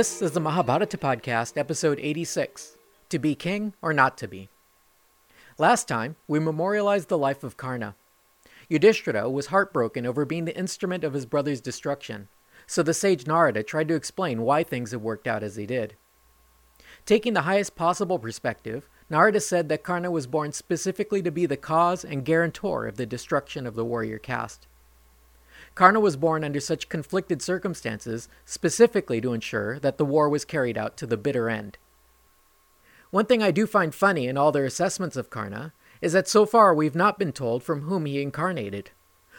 This is the Mahabharata Podcast, episode 86 To Be King or Not to Be. Last time, we memorialized the life of Karna. Yudhishthira was heartbroken over being the instrument of his brother's destruction, so the sage Narada tried to explain why things had worked out as they did. Taking the highest possible perspective, Narada said that Karna was born specifically to be the cause and guarantor of the destruction of the warrior caste. Karna was born under such conflicted circumstances specifically to ensure that the war was carried out to the bitter end. One thing I do find funny in all their assessments of Karna is that so far we've not been told from whom he incarnated.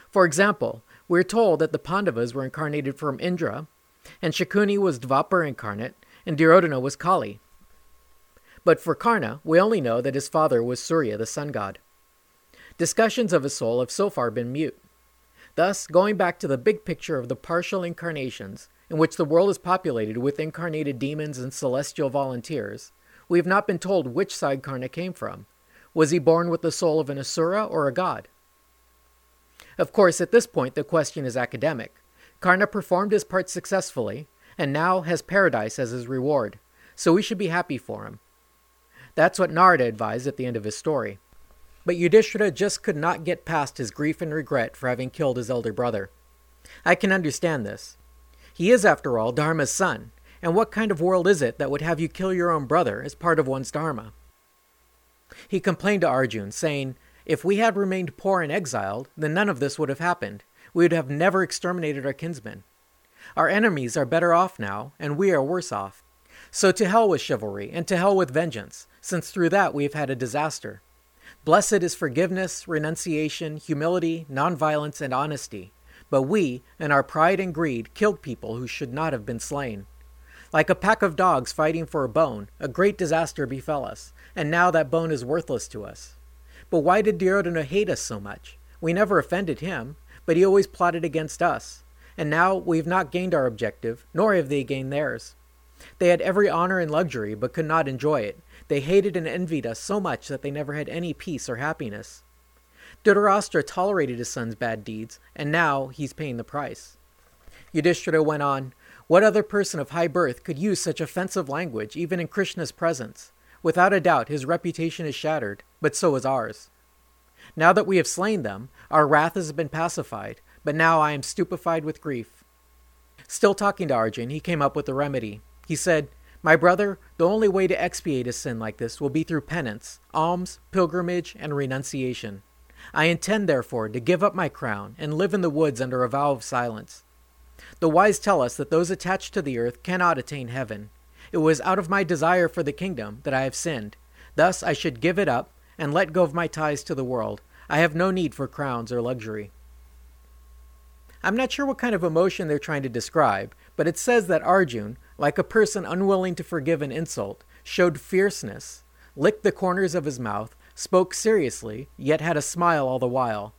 For example, we're told that the Pandavas were incarnated from Indra, and Shakuni was Dvapar incarnate, and Duryodhana was Kali. But for Karna, we only know that his father was Surya, the sun god. Discussions of his soul have so far been mute. Thus, going back to the big picture of the partial incarnations, in which the world is populated with incarnated demons and celestial volunteers, we have not been told which side Karna came from. Was he born with the soul of an asura or a god? Of course, at this point, the question is academic. Karna performed his part successfully, and now has paradise as his reward, so we should be happy for him. That's what Narada advised at the end of his story. But Yudhishthira just could not get past his grief and regret for having killed his elder brother. I can understand this. He is, after all, Dharma's son, and what kind of world is it that would have you kill your own brother as part of one's Dharma? He complained to Arjun, saying, If we had remained poor and exiled, then none of this would have happened. We would have never exterminated our kinsmen. Our enemies are better off now, and we are worse off. So to hell with chivalry, and to hell with vengeance, since through that we have had a disaster. Blessed is forgiveness, renunciation, humility, nonviolence, and honesty. But we, in our pride and greed, killed people who should not have been slain. Like a pack of dogs fighting for a bone, a great disaster befell us, and now that bone is worthless to us. But why did Duryodhana hate us so much? We never offended him, but he always plotted against us. And now we have not gained our objective, nor have they gained theirs. They had every honor and luxury, but could not enjoy it, they hated and envied us so much that they never had any peace or happiness. Dhritarashtra tolerated his son's bad deeds, and now he's paying the price. Yudhishthira went on, What other person of high birth could use such offensive language, even in Krishna's presence? Without a doubt, his reputation is shattered, but so is ours. Now that we have slain them, our wrath has been pacified, but now I am stupefied with grief. Still talking to Arjun, he came up with a remedy. He said, my brother, the only way to expiate a sin like this will be through penance, alms, pilgrimage, and renunciation. I intend, therefore, to give up my crown and live in the woods under a vow of silence. The wise tell us that those attached to the earth cannot attain heaven. It was out of my desire for the kingdom that I have sinned. Thus I should give it up and let go of my ties to the world. I have no need for crowns or luxury. I'm not sure what kind of emotion they're trying to describe, but it says that Arjun, like a person unwilling to forgive an insult, showed fierceness, licked the corners of his mouth, spoke seriously, yet had a smile all the while.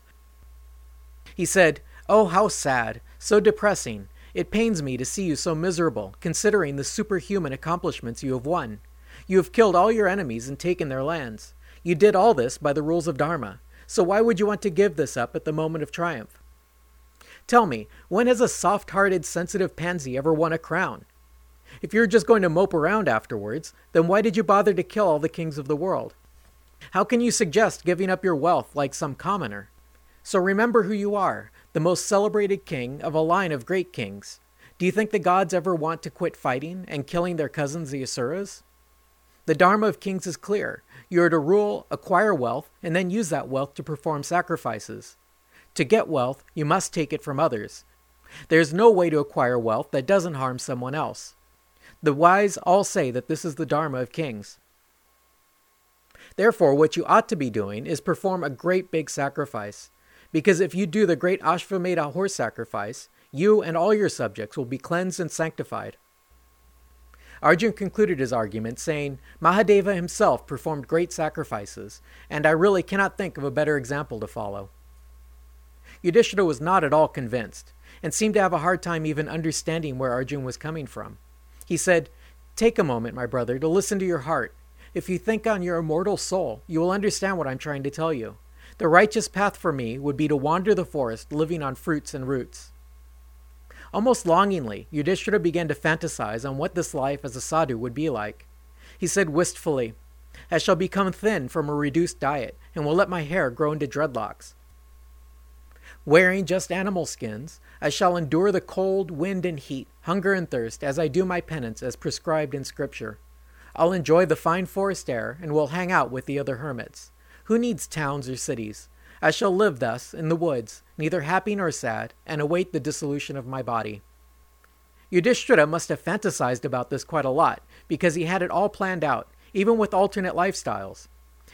He said, Oh, how sad, so depressing. It pains me to see you so miserable, considering the superhuman accomplishments you have won. You have killed all your enemies and taken their lands. You did all this by the rules of Dharma, so why would you want to give this up at the moment of triumph? Tell me, when has a soft hearted, sensitive pansy ever won a crown? If you're just going to mope around afterwards, then why did you bother to kill all the kings of the world? How can you suggest giving up your wealth like some commoner? So remember who you are, the most celebrated king of a line of great kings. Do you think the gods ever want to quit fighting and killing their cousins the Asuras? The Dharma of kings is clear. You are to rule, acquire wealth, and then use that wealth to perform sacrifices. To get wealth, you must take it from others. There is no way to acquire wealth that doesn't harm someone else. The wise all say that this is the Dharma of kings. Therefore, what you ought to be doing is perform a great big sacrifice. Because if you do the great Ashvamedha horse sacrifice, you and all your subjects will be cleansed and sanctified. Arjun concluded his argument saying, Mahadeva himself performed great sacrifices, and I really cannot think of a better example to follow. Yudhishthira was not at all convinced, and seemed to have a hard time even understanding where Arjun was coming from. He said, Take a moment, my brother, to listen to your heart. If you think on your immortal soul, you will understand what I'm trying to tell you. The righteous path for me would be to wander the forest living on fruits and roots. Almost longingly, Yudhishthira began to fantasize on what this life as a sadhu would be like. He said wistfully, I shall become thin from a reduced diet and will let my hair grow into dreadlocks. Wearing just animal skins, I shall endure the cold, wind, and heat, hunger and thirst, as I do my penance as prescribed in Scripture. I'll enjoy the fine forest air and will hang out with the other hermits. Who needs towns or cities? I shall live thus in the woods, neither happy nor sad, and await the dissolution of my body. Yudhishthira must have fantasized about this quite a lot, because he had it all planned out, even with alternate lifestyles.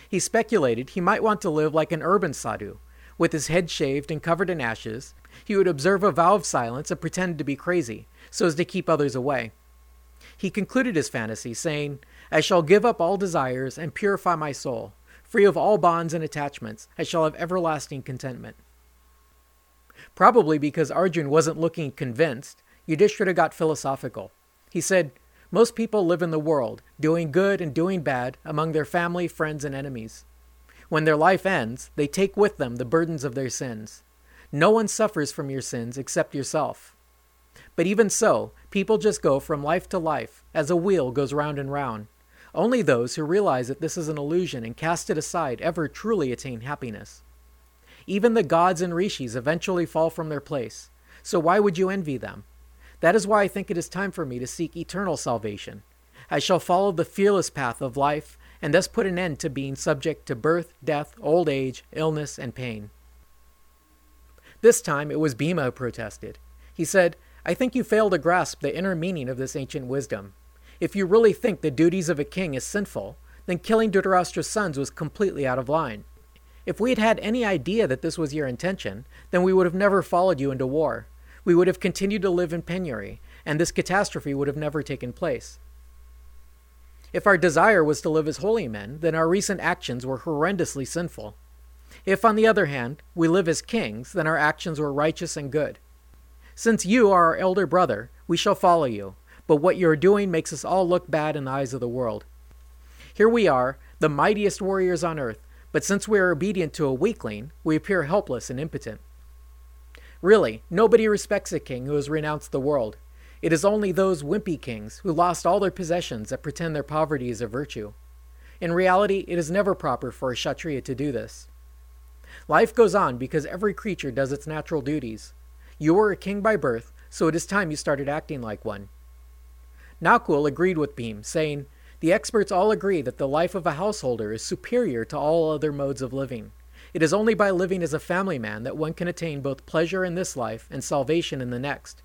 He speculated he might want to live like an urban sadhu, with his head shaved and covered in ashes. He would observe a vow of silence and pretend to be crazy, so as to keep others away. He concluded his fantasy, saying, I shall give up all desires and purify my soul. Free of all bonds and attachments, I shall have everlasting contentment. Probably because Arjun wasn't looking convinced, Yudhishthira got philosophical. He said, Most people live in the world, doing good and doing bad among their family, friends, and enemies. When their life ends, they take with them the burdens of their sins. No one suffers from your sins except yourself. But even so, people just go from life to life, as a wheel goes round and round. Only those who realize that this is an illusion and cast it aside ever truly attain happiness. Even the gods and rishis eventually fall from their place, so why would you envy them? That is why I think it is time for me to seek eternal salvation. I shall follow the fearless path of life and thus put an end to being subject to birth, death, old age, illness, and pain. This time it was Bhima who protested. He said, I think you fail to grasp the inner meaning of this ancient wisdom. If you really think the duties of a king is sinful, then killing Dhritarashtra's sons was completely out of line. If we had had any idea that this was your intention, then we would have never followed you into war. We would have continued to live in penury, and this catastrophe would have never taken place. If our desire was to live as holy men, then our recent actions were horrendously sinful. If, on the other hand, we live as kings, then our actions were righteous and good. Since you are our elder brother, we shall follow you, but what you are doing makes us all look bad in the eyes of the world. Here we are, the mightiest warriors on earth, but since we are obedient to a weakling, we appear helpless and impotent. Really, nobody respects a king who has renounced the world. It is only those wimpy kings who lost all their possessions that pretend their poverty is a virtue. In reality, it is never proper for a Kshatriya to do this. Life goes on because every creature does its natural duties. You were a king by birth, so it is time you started acting like one. Nakul agreed with Bhim, saying, The experts all agree that the life of a householder is superior to all other modes of living. It is only by living as a family man that one can attain both pleasure in this life and salvation in the next.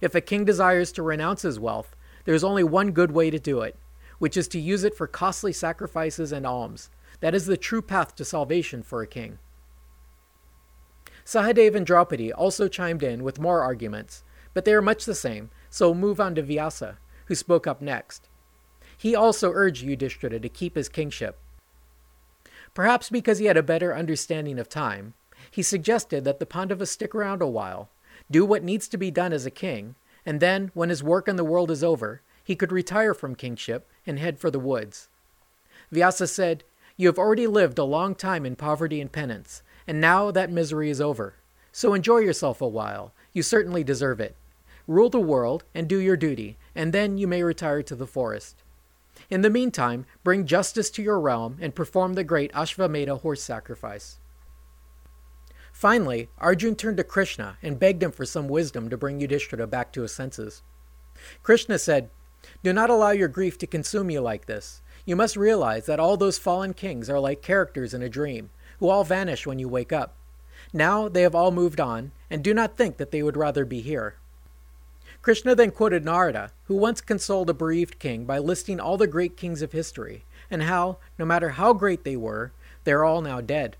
If a king desires to renounce his wealth, there is only one good way to do it, which is to use it for costly sacrifices and alms. That is the true path to salvation for a king. Sahadev and Draupadi also chimed in with more arguments, but they are much the same, so we'll move on to Vyasa who spoke up next. He also urged Yudhishthira to keep his kingship. Perhaps because he had a better understanding of time, he suggested that the Pandavas stick around a while, do what needs to be done as a king, and then, when his work in the world is over, he could retire from kingship and head for the woods. Vyasa said, You have already lived a long time in poverty and penance, and now that misery is over. So enjoy yourself a while. You certainly deserve it. Rule the world and do your duty, and then you may retire to the forest. In the meantime, bring justice to your realm and perform the great Ashvamedha horse sacrifice. Finally, Arjun turned to Krishna and begged him for some wisdom to bring Yudhishthira back to his senses. Krishna said, Do not allow your grief to consume you like this. You must realize that all those fallen kings are like characters in a dream, who all vanish when you wake up. Now they have all moved on, and do not think that they would rather be here. Krishna then quoted Narada, who once consoled a bereaved king by listing all the great kings of history, and how, no matter how great they were, they're all now dead.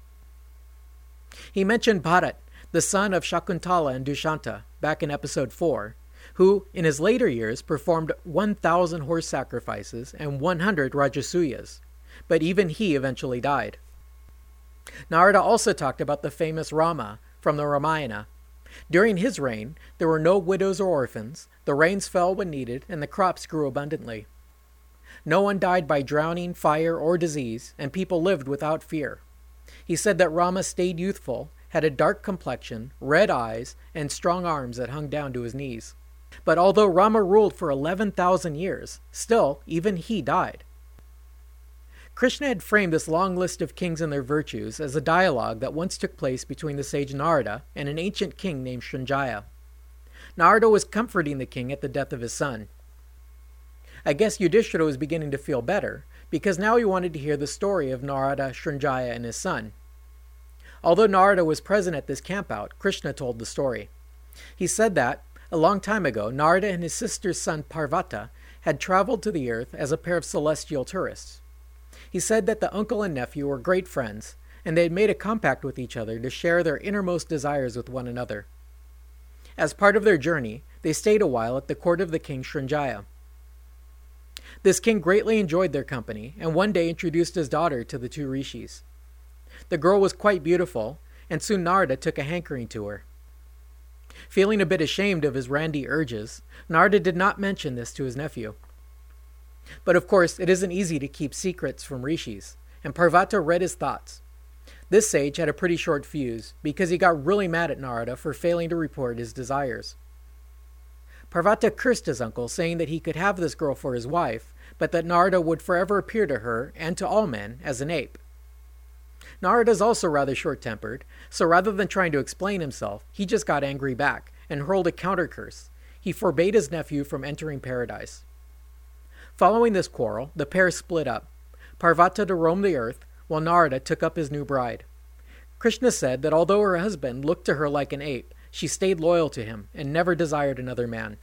He mentioned Bharat, the son of Shakuntala and Dushanta, back in episode 4, who, in his later years, performed 1,000 horse sacrifices and 100 Rajasuyas, but even he eventually died. Narada also talked about the famous Rama from the Ramayana, during his reign, there were no widows or orphans, the rains fell when needed, and the crops grew abundantly. No one died by drowning, fire, or disease, and people lived without fear. He said that Rama stayed youthful, had a dark complexion, red eyes, and strong arms that hung down to his knees. But although Rama ruled for 11,000 years, still, even he died. Krishna had framed this long list of kings and their virtues as a dialogue that once took place between the sage Narada and an ancient king named Srinjaya. Narada was comforting the king at the death of his son. I guess Yudhishthira was beginning to feel better, because now he wanted to hear the story of Narada, Srinjaya, and his son. Although Narada was present at this campout, Krishna told the story. He said that, a long time ago, Narada and his sister's son Parvata had traveled to the earth as a pair of celestial tourists. He said that the uncle and nephew were great friends, and they had made a compact with each other to share their innermost desires with one another. As part of their journey, they stayed a while at the court of the king Srinjaya. This king greatly enjoyed their company, and one day introduced his daughter to the two rishis. The girl was quite beautiful, and soon Narada took a hankering to her. Feeling a bit ashamed of his randy urges, Narada did not mention this to his nephew. But of course, it isn't easy to keep secrets from rishis, and Parvata read his thoughts. This sage had a pretty short fuse because he got really mad at Narada for failing to report his desires. Parvata cursed his uncle, saying that he could have this girl for his wife, but that Narada would forever appear to her and to all men as an ape. Narada is also rather short tempered, so rather than trying to explain himself, he just got angry back and hurled a counter curse. He forbade his nephew from entering paradise. Following this quarrel, the pair split up, Parvata to roam the earth, while Narada took up his new bride. Krishna said that although her husband looked to her like an ape, she stayed loyal to him and never desired another man.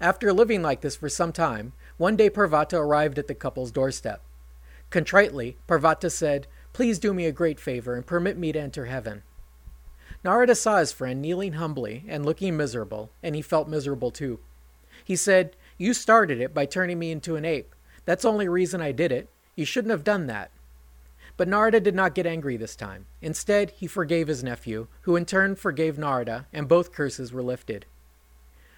After living like this for some time, one day Parvata arrived at the couple's doorstep. Contritely, Parvata said, Please do me a great favor and permit me to enter heaven. Narada saw his friend kneeling humbly and looking miserable, and he felt miserable too. He said, you started it by turning me into an ape. That's only reason I did it. You shouldn't have done that. But Narada did not get angry this time. Instead, he forgave his nephew, who in turn forgave Narada, and both curses were lifted.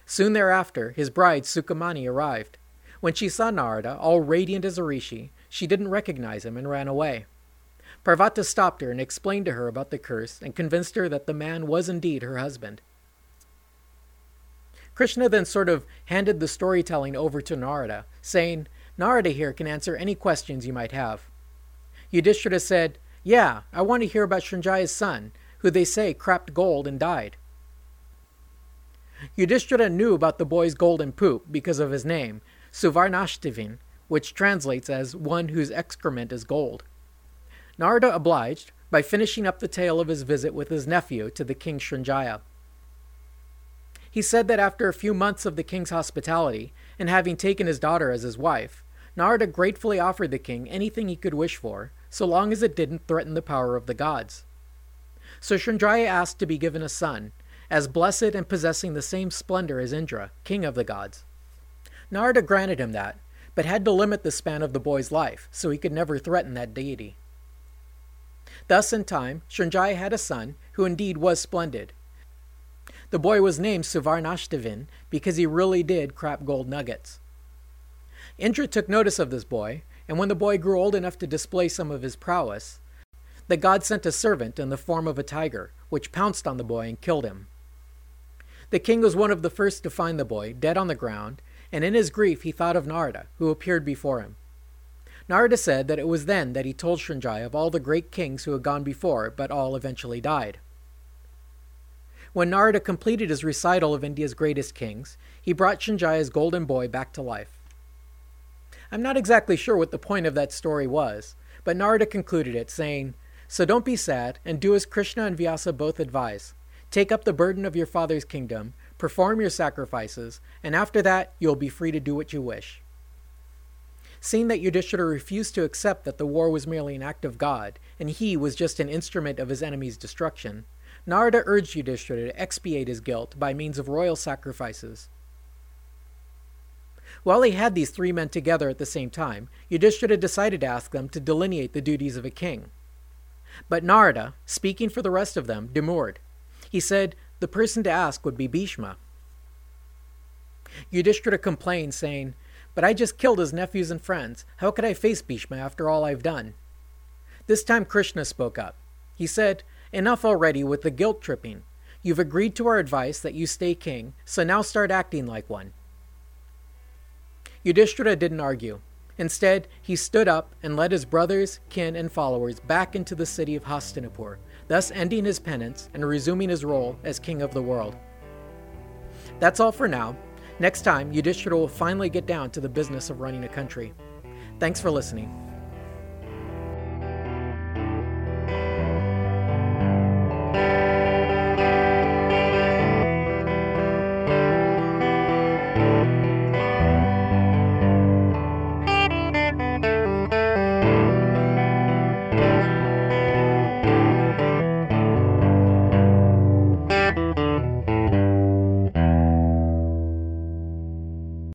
Soon thereafter, his bride Sukamani arrived. When she saw Narada, all radiant as a rishi, she didn't recognize him and ran away. Parvata stopped her and explained to her about the curse and convinced her that the man was indeed her husband. Krishna then sort of handed the storytelling over to Narada, saying, Narada here can answer any questions you might have. Yudhishthira said, Yeah, I want to hear about Srinjaya's son, who they say crapped gold and died. Yudhishthira knew about the boy's golden poop because of his name, Suvarnashtivin, which translates as one whose excrement is gold. Narada obliged by finishing up the tale of his visit with his nephew to the king Srinjaya. He said that after a few months of the king's hospitality, and having taken his daughter as his wife, Narada gratefully offered the king anything he could wish for, so long as it didn't threaten the power of the gods. So Srinjaya asked to be given a son, as blessed and possessing the same splendor as Indra, king of the gods. Narada granted him that, but had to limit the span of the boy's life, so he could never threaten that deity. Thus, in time, Srinjaya had a son who indeed was splendid, the boy was named Suvarnashtivin because he really did crap gold nuggets. Indra took notice of this boy, and when the boy grew old enough to display some of his prowess, the god sent a servant in the form of a tiger, which pounced on the boy and killed him. The king was one of the first to find the boy, dead on the ground, and in his grief he thought of Narada, who appeared before him. Narada said that it was then that he told Srinjaya of all the great kings who had gone before, but all eventually died. When Narada completed his recital of India's greatest kings, he brought Srinjaya's golden boy back to life. I'm not exactly sure what the point of that story was, but Narada concluded it, saying, So don't be sad, and do as Krishna and Vyasa both advise. Take up the burden of your father's kingdom, perform your sacrifices, and after that you'll be free to do what you wish. Seeing that Yudhishthira refused to accept that the war was merely an act of God, and he was just an instrument of his enemy's destruction, Narada urged Yudhishthira to expiate his guilt by means of royal sacrifices. While he had these three men together at the same time, Yudhishthira decided to ask them to delineate the duties of a king. But Narada, speaking for the rest of them, demurred. He said the person to ask would be Bhishma. Yudhishthira complained, saying, But I just killed his nephews and friends. How could I face Bhishma after all I've done? This time Krishna spoke up. He said, Enough already with the guilt tripping. You've agreed to our advice that you stay king, so now start acting like one. Yudhishthira didn't argue. Instead, he stood up and led his brothers, kin, and followers back into the city of Hastinapur, thus ending his penance and resuming his role as king of the world. That's all for now. Next time, Yudhishthira will finally get down to the business of running a country. Thanks for listening.